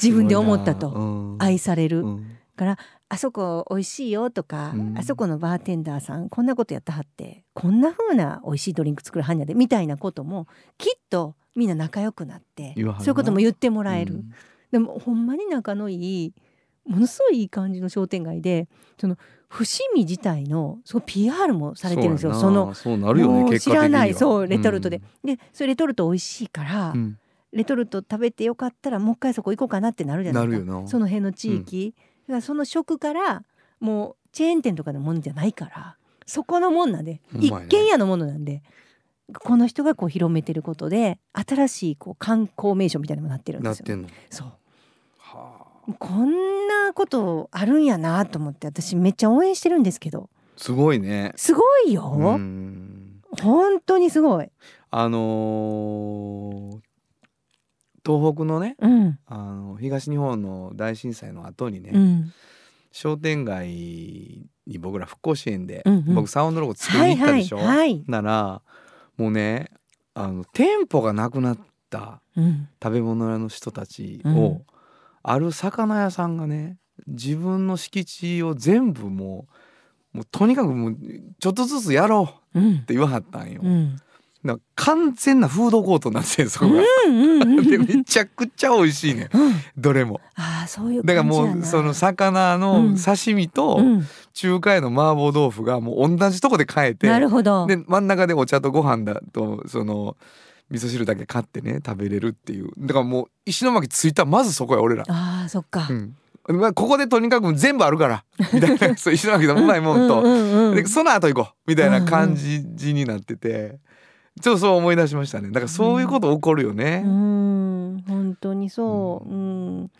A: 自分で思ったと。
B: と
A: 愛される、
B: うん。
A: からあそこ美味しいよとか、
B: うん
A: あそこのバーテンダーさんこんなことやったはってこんな風な美味しいドリンク作るはんやでみたいなこともきっとみんな仲良くなってそういうことも言ってもらえる、
B: うん。
A: でもほんまに仲のいいものすごいいい感じの商店街でその伏見自体のそう PR もされてるんですよ。その
B: そうなるよね
A: 知らないそうレトルトで、でそれレトルト美味しいから、
B: うん。
A: レトルト食べてよかったらもう一回そこ行こうかなってなるじゃないですか。
B: なるよな。
A: その辺の地域、だからその食からもうチェーン店とかのものじゃないからそこのもんなんで、
B: ね。
A: 軒家のものなんでこの人がこう広めてることで新しいこう観光名所みたいにもなってるんですよ。
B: なってんの。
A: そう。
B: はあ。
A: こんなことあるんやなと思って私めっちゃ応援してるんですけど。
B: すごいね。
A: すごいよ、
B: うん。
A: 本当にすごい。
B: あのー東北のね
A: うん。
B: あの東日本の大震災の後にね、
A: うん。
B: 商店街に僕ら復興支援で、
A: うんうん。
B: 僕サウンドロゴ作り
A: はいはい
B: に行ったでしょ、
A: はい。
B: ならもうねあの店舗がなくなった
A: うん。
B: 食べ物屋の人たちを、
A: うん。
B: ある魚屋さんがね自分の敷地を全部もうもうとにかくもうちょっとずつやろう
A: うん。
B: って言わはったんよ。
A: うん
B: だから完全なフードコートになってんそこが。
A: うんうんうん
B: でめちゃくちゃ美味しいね
A: うん。
B: どれも。
A: ああそういう
B: だ。から。もうその魚の刺身と
A: うん。
B: 中華屋の麻婆豆腐がもう同じとこで買えて、
A: なるほど。
B: で真ん中でお茶とご飯だとその味噌汁だけ買ってね食べれるっていう。だからもう石巻着いたらまずそこや俺ら。
A: ああそっか。
B: うん。まあ、ここでとにかく全部あるから。[LAUGHS] みたいなそう石巻のうまいもんと、
A: うんうんうん
B: でその後行こう。みたいな感じになってて、ちょっとそう思い出しましたね。だからそういうこと起こるよね。
A: うん。本当にそう。うん。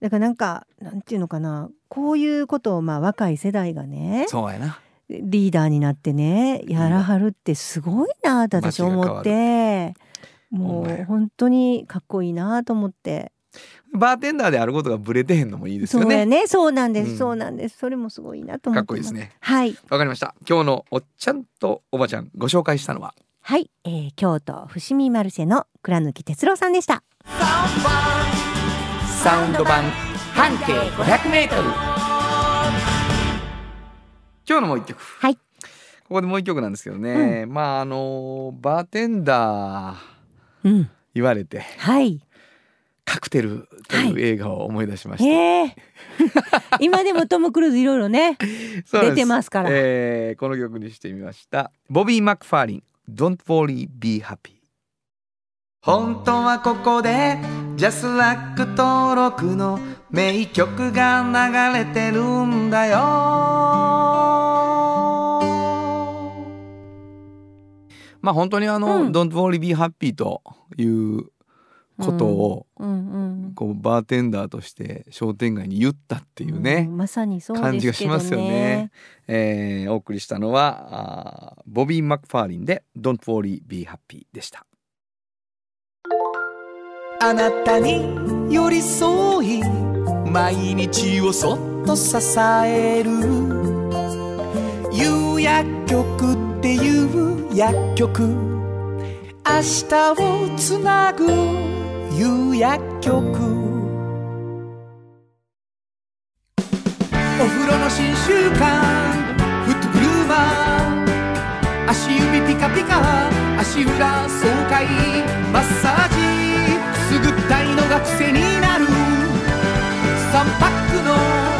A: だからなんかなんていうのかな。こういうことをまあ若い世代がね
B: そうやな。
A: リーダーになってねやらはるってすごいなって私思ってもう本当にかっこいいなと思って。
B: バーテンダーであることがブレてへんのもいいですよね。
A: そうやね。そうなんです、
B: うん。
A: そうなんです。それもすごいなと思って
B: かっこいいですね。
A: はい。
B: わかりました。今日のおっちゃんとおばちゃんご紹介したのは
A: はい、えー、京都伏見マルシェの倉貫哲郎さんでした
B: サウンド版半径500メートル。今日のもう一曲。
A: はい。
B: ここでもう一曲なんですけどね。まああのバーテンダー
A: うん
B: 言われて
A: はい
B: カクテルという映画を思い出しました。
A: へえ [LAUGHS] 今でもトム・クルーズいろいろね出てますから
B: えーこの曲にしてみました。ボビー・マクファーリン Don't worry be happy. 本当はここでジャスラック登録の名曲が流れてるんだよ。まあ本当にあの、
A: うん。
B: Don't worry be happy ということを、こうバーテンダーとして商店街に言ったっていうね、
A: んまさにそうですけどね。
B: 感じがしますよね。えーお送りしたのはあーボビー・マクファーリンで「Don't Worry Be Happy」でした。
C: あなたに寄り添い毎日をそっと支える。夕薬局っていう薬局。明日をつなぐ夕薬局。お風呂の新習慣。フットグルーマー足指ピカピカ。足裏爽快。マッサージ。くすぐったいのが癖になる。3パックの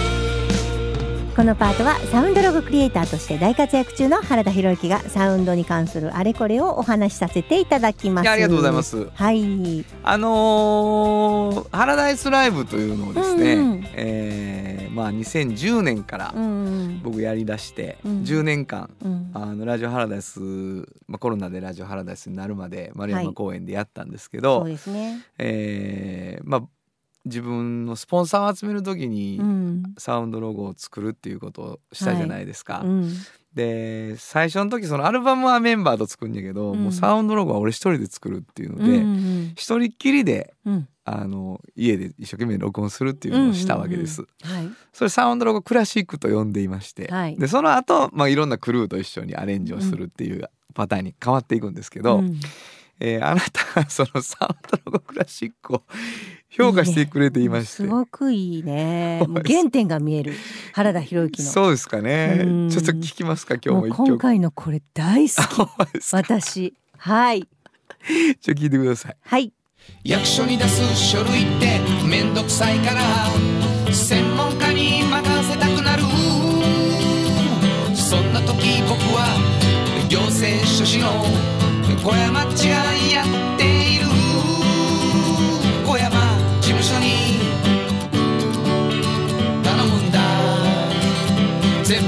A: このパートはサウンドロゴクリエイターとして大活躍中の原田博之がサウンドに関するあれこれをお話しさせていただきます。
B: ありがとうございます。
A: はい。
B: あのーハラダイスライブというのをですね、
A: うん。うん
B: えーーまあ2010年から
D: うん。
B: 僕やりだして
D: うん。
B: 10年間
D: うん。
B: あのラジオハラダイス、まあ、コロナでラジオハラダイスになるまで丸山公園でやったんですけど、
D: そうですね。
B: えーまあ自分のスポンサーを集める時に
D: うん。
B: サウンドロゴを作るっていうことをしたじゃないですか。
D: うん。
B: で最初の時そのアルバムはメンバーと作るんやけど、
D: うん
B: もうサウンドロゴは俺一人で作るっていうので、
D: うん
B: 一人っきりで
D: うん。
B: あの家で一生懸命録音するっていうのをしたわけです。
D: はい。
B: それサウンドロゴクラシックと呼んでいまして、
D: はい
B: でその後、まあいろんなクルーと一緒にアレンジをするっていうパターンに変わっていくんですけど、
D: うん
B: えーあなたがそのサウンドロゴクラシックを評価してくれていまして
D: すごくいいね。[LAUGHS] 原点が見える原田博之の。
B: そうですかね
D: うん
B: ちょっと聞きますか今日も
D: もう今
B: 一曲
D: 回のこれ [LAUGHS] 大好き。私。はい。
B: ちょっと聞いてください
D: はい。
C: 役所に出す書類ってめんどくさいから専門家に任せたくなるそんな時僕は行政書士の小山ちゃんやっている小山事務所に頼むんだ全部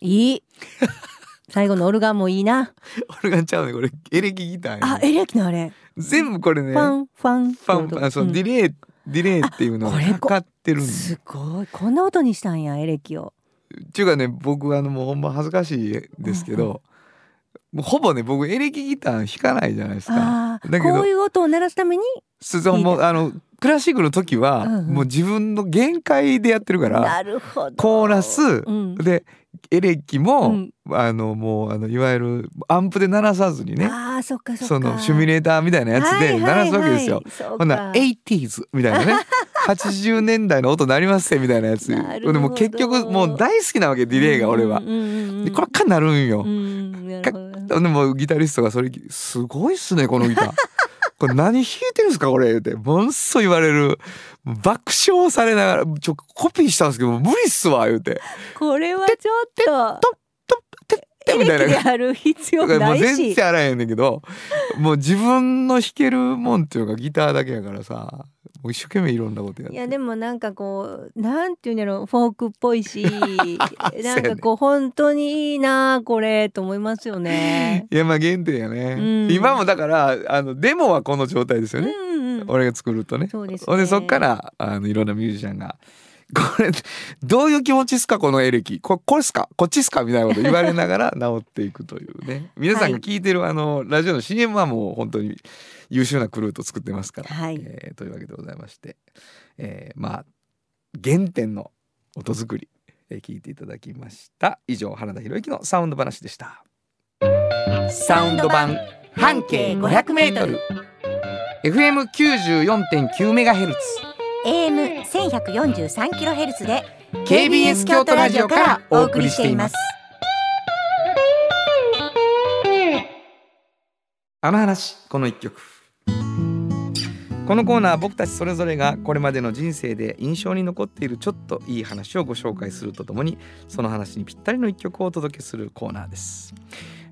D: いい。[LAUGHS] 最後のオルガンもいいな。
B: オルガンちゃうねこれエレキギター
D: あ、エレキのあれ。
B: 全部これね
D: ファンファン。
B: ファンファンそうのディレイディレイっていうのがかかってるす
D: すごい。こんな音にしたんや、エレキを。
B: っていうかね僕あのもうほんま恥ずかしいですけど、もうほぼね僕エレキギター弾かないじゃないですかだけど
D: こういう音を鳴らすために。
B: すそうもうあのクラシックの時は、
D: うんうん
B: もう自分の限界でやってるから
D: なるほど。
B: コーラス、
D: うん。
B: でエレキも、
D: うん
B: あのもうあのいわゆるアンプで鳴らさずにね
D: ああ、そっかそっか。
B: そのシミュレーターみたいなやつで鳴らすわけですよ。
D: はいはいはい
B: ほんなら 80s みたいなね [LAUGHS] 80年代の音鳴りますせみたいなやつで
D: なるほど
B: もう結局もう大好きなわけディレイが俺は
D: うん。うんうんうん
B: でこれかりなるんよ
D: う。ん、なるほど
B: でもギタリストがそれすごいっすねこのギター。[LAUGHS] これ何弾いてるんですかこれ言うてものすごい言われる爆笑されながらちょコピーしたんですけど無理っすわ言うて
D: これはちょっと。
B: てみたいな
D: やる必要
B: だからもう全
D: ないし。
B: 然あらへんねんけどもう自分の弾けるもんっていうのがギターだけやからさもう一生懸命いろんなことやって。
D: いやでもなんかこうなんていうんだろうフォークっぽいし [LAUGHS] なんかこう本当にいいなこれと思いますよね。
B: いやまあ原点やね、
D: うん。
B: 今もだからあのデモはこの状態ですよね、
D: うんうん、
B: 俺が作るとね。
D: そうですね。
B: でそっからあのいろんなミュージシャンが「これどういう気持ちっすかこのエレキ？ここれっすか？こっちっすか?」みたいなこと言われながら [LAUGHS] 治っていくというね。皆さんが聞いてる、あのラジオの CM はもう本当に優秀なクルーと作ってますから、
D: はい。
B: えーというわけでございまして、えーまあ原点の音作り、えー聞いていただきました。以上原田博之のサウンド話でした。サウンド版半径 500m FM94.9 メガヘル。ツ
A: AM 千百四十三キロヘルツで
B: KBS 京都ラジオからお送りしていますあの話この一曲このコーナー僕たちそれぞれがこれまでの人生で印象に残っているちょっといい話をご紹介するとともにその話にぴったりの一曲をお届けするコーナーです。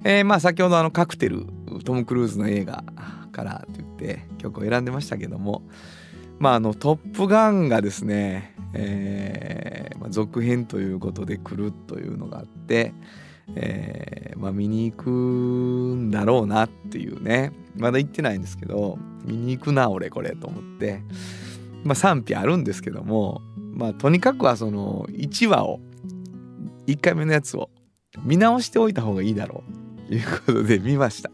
B: えーまあ先ほどあのカクテルトム・クルーズの映画からと言って曲を選んでましたけどもまああの「トップガン」がですね、えーまあ、続編ということで来るというのがあって、えーまあ、見に行くんだろうなっていうね。まだ行ってないんですけど見に行くな俺これと思って、まあ、賛否あるんですけども、まあ、とにかくはその1話を1回目のやつを見直しておいた方がいいだろう。ということで見ました。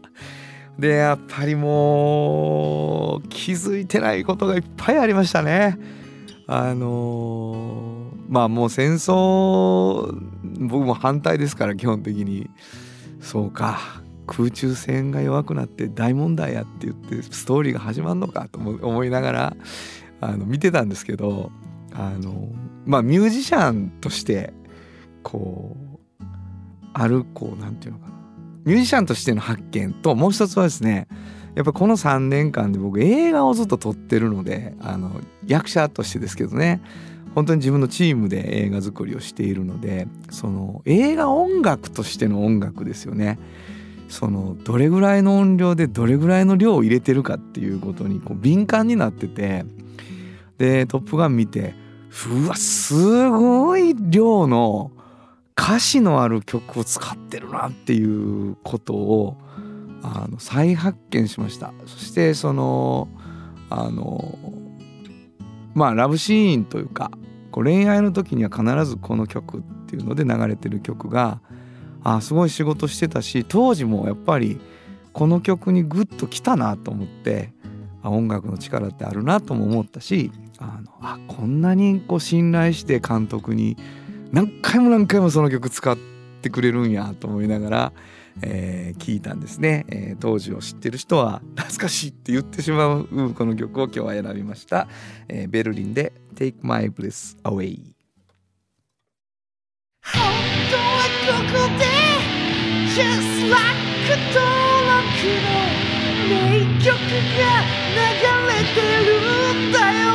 B: でやっぱりもう気づいてないことがいっぱいありましたね。あのーまあもう戦争僕も反対ですから基本的に。そうか。空中戦が弱くなって大問題やって言ってストーリーが始まるのかと思いながらあの見てたんですけどあのまあミュージシャンとしてこうあるこうなんていうのかな。ミュージシャンとしての発見ともう一つはですねやっぱこの3年間で僕映画をずっと撮ってるのであの役者としてですけどね本当に自分のチームで映画作りをしているのでその映画音楽としての音楽ですよね。そのどれぐらいの音量でどれぐらいの量を入れてるかっていうことにこう敏感になっててで「トップガン」見てうわすごい量の歌詞のある曲を使ってるなっていうことをあの再発見しました。そしてそのあのまあラブシーンというかこう恋愛の時には必ずこの曲っていうので流れてる曲があすごい仕事してたし当時もやっぱりこの曲にグッときたなと思ってあ音楽の力ってあるなとも思ったしあのあこんなにこう信頼して監督に何回も何回もその曲使ってくれるんやと思いながら、えー聞いたんですね、えー当時を知ってる人は懐かしいって言ってしまうこの曲を今日は選びました、えーベルリンで「Take My Breath Away」
E: 本当はここで Just like 登録の名曲が流れてるんだよ。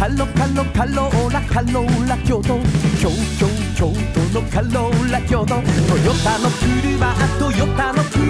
C: カロカロカローラカローラ京都。京都京都のカローラ京都。トヨタの車トヨタの車。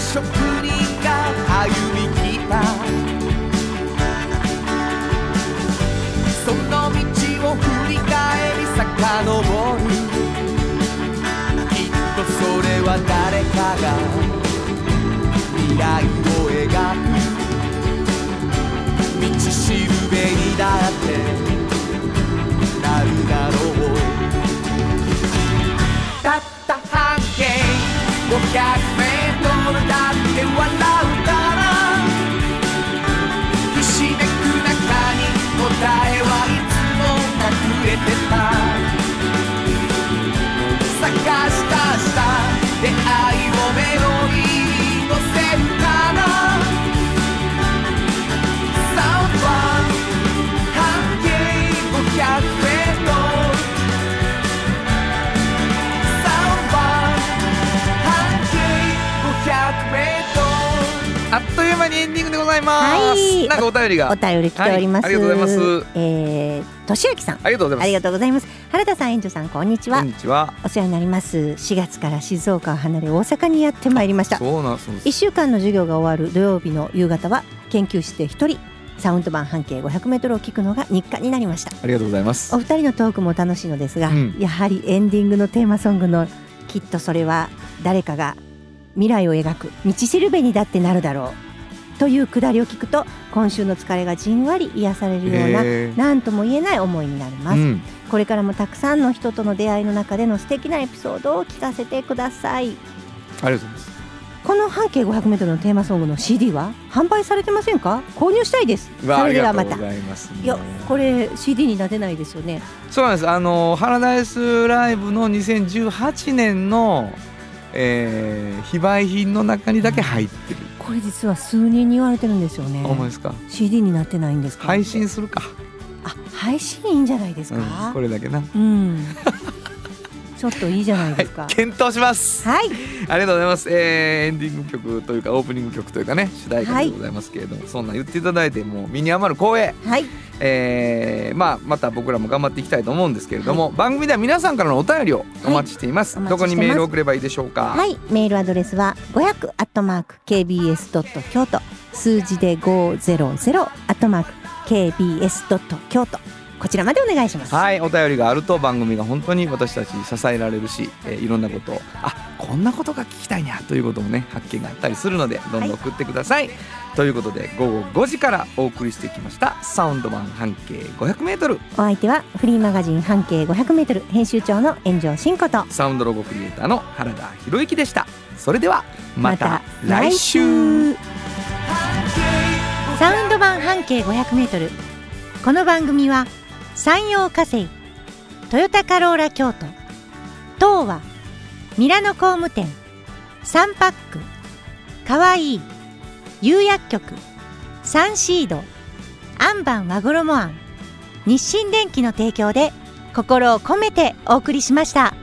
C: 職人が歩み来たその道を振り返り遡るきっとそれは誰かが未来を描く道しるべにだってなるだろうたった半径500メート隠れい
B: ます、
A: はい
B: なんかお便りが
A: お便り来ております。
B: はいありがとうございます
A: えー、としあきさん。
B: ありがとうございます
A: ありがとうございます。原田さん、園長さん、こんにちは
B: こん。にちは
A: お世話になります。4月から静岡を離れ大阪にやってまいりました。
B: そうなんです
A: 1週間の授業が終わる土曜日の夕方は研究室で一人サウンド版半径500メートルを聞くのが日課になりました。
B: ありがとうございます
A: お二人のトークも楽しいのですが、
B: うん
A: やはりエンディングのテーマソングのきっとそれは誰かが未来を描く道しるべにだってなるだろうというくだりを聞くと今週の疲れがじんわり癒されるような何とも言えない思いになります、
B: うん。
A: これからもたくさんの人との出会いの中での素敵なエピソードを聞かせてください。
B: ありがとうございます。
A: この半径 500m のテーマソングの CD は販売されてませんか？購入したいです。それではまた。
B: ざいます。
A: いやこれ CD になってないですよね。
B: そうなんです。あのハラダイスライブの2018年の、えー非売品の中にだけ入ってる、
A: これ実は数人に言われてるんですよね。
B: あほんまですか
A: ？CD になってないんですか？
B: 配信するか、
A: あ配信いいんじゃないです
B: うん、
A: か
B: これだけな。
A: うん、ちょっといいじゃないですか。
B: 検討します。
A: はい。
B: ありがとうございます、えーエンディング曲というかオープニング曲というかね主題歌でございますけれども、そんなん言っていただいてもう身に余る光栄、
A: はい
B: えーまあ、また僕らも頑張っていきたいと思うんですけれども、番組では皆さんからのお便りをお待ちしています、
D: はいお
B: どこにメールを送ればいいでしょうか？
D: はい、メールアドレスは500アットマーク kbs ドット京都数字で500アットマーク kbs ドット京都こちらまでお願いします。
B: はい、お便りがあると番組が本当に私たちに支えられるし、えーいろんなことをあこんなことが聞きたいにゃということもね発見があったりするのでどんどん送ってください、ということで午後5時からお送りしてきましたサウンド版半径 500m
D: お相手はフリーマガジン半径500メートル編集長の炎上真子と。
B: サウンドロゴクリエイターの原田博之でした。それではまた来週。
A: サウンド版半径 500m この番組は山陽火星トヨタカローラ京都東和ミラノ工務店サンパックかわいい釉薬局サンシードアンバン和衣あん日清電機の提供で心を込めてお送りしました。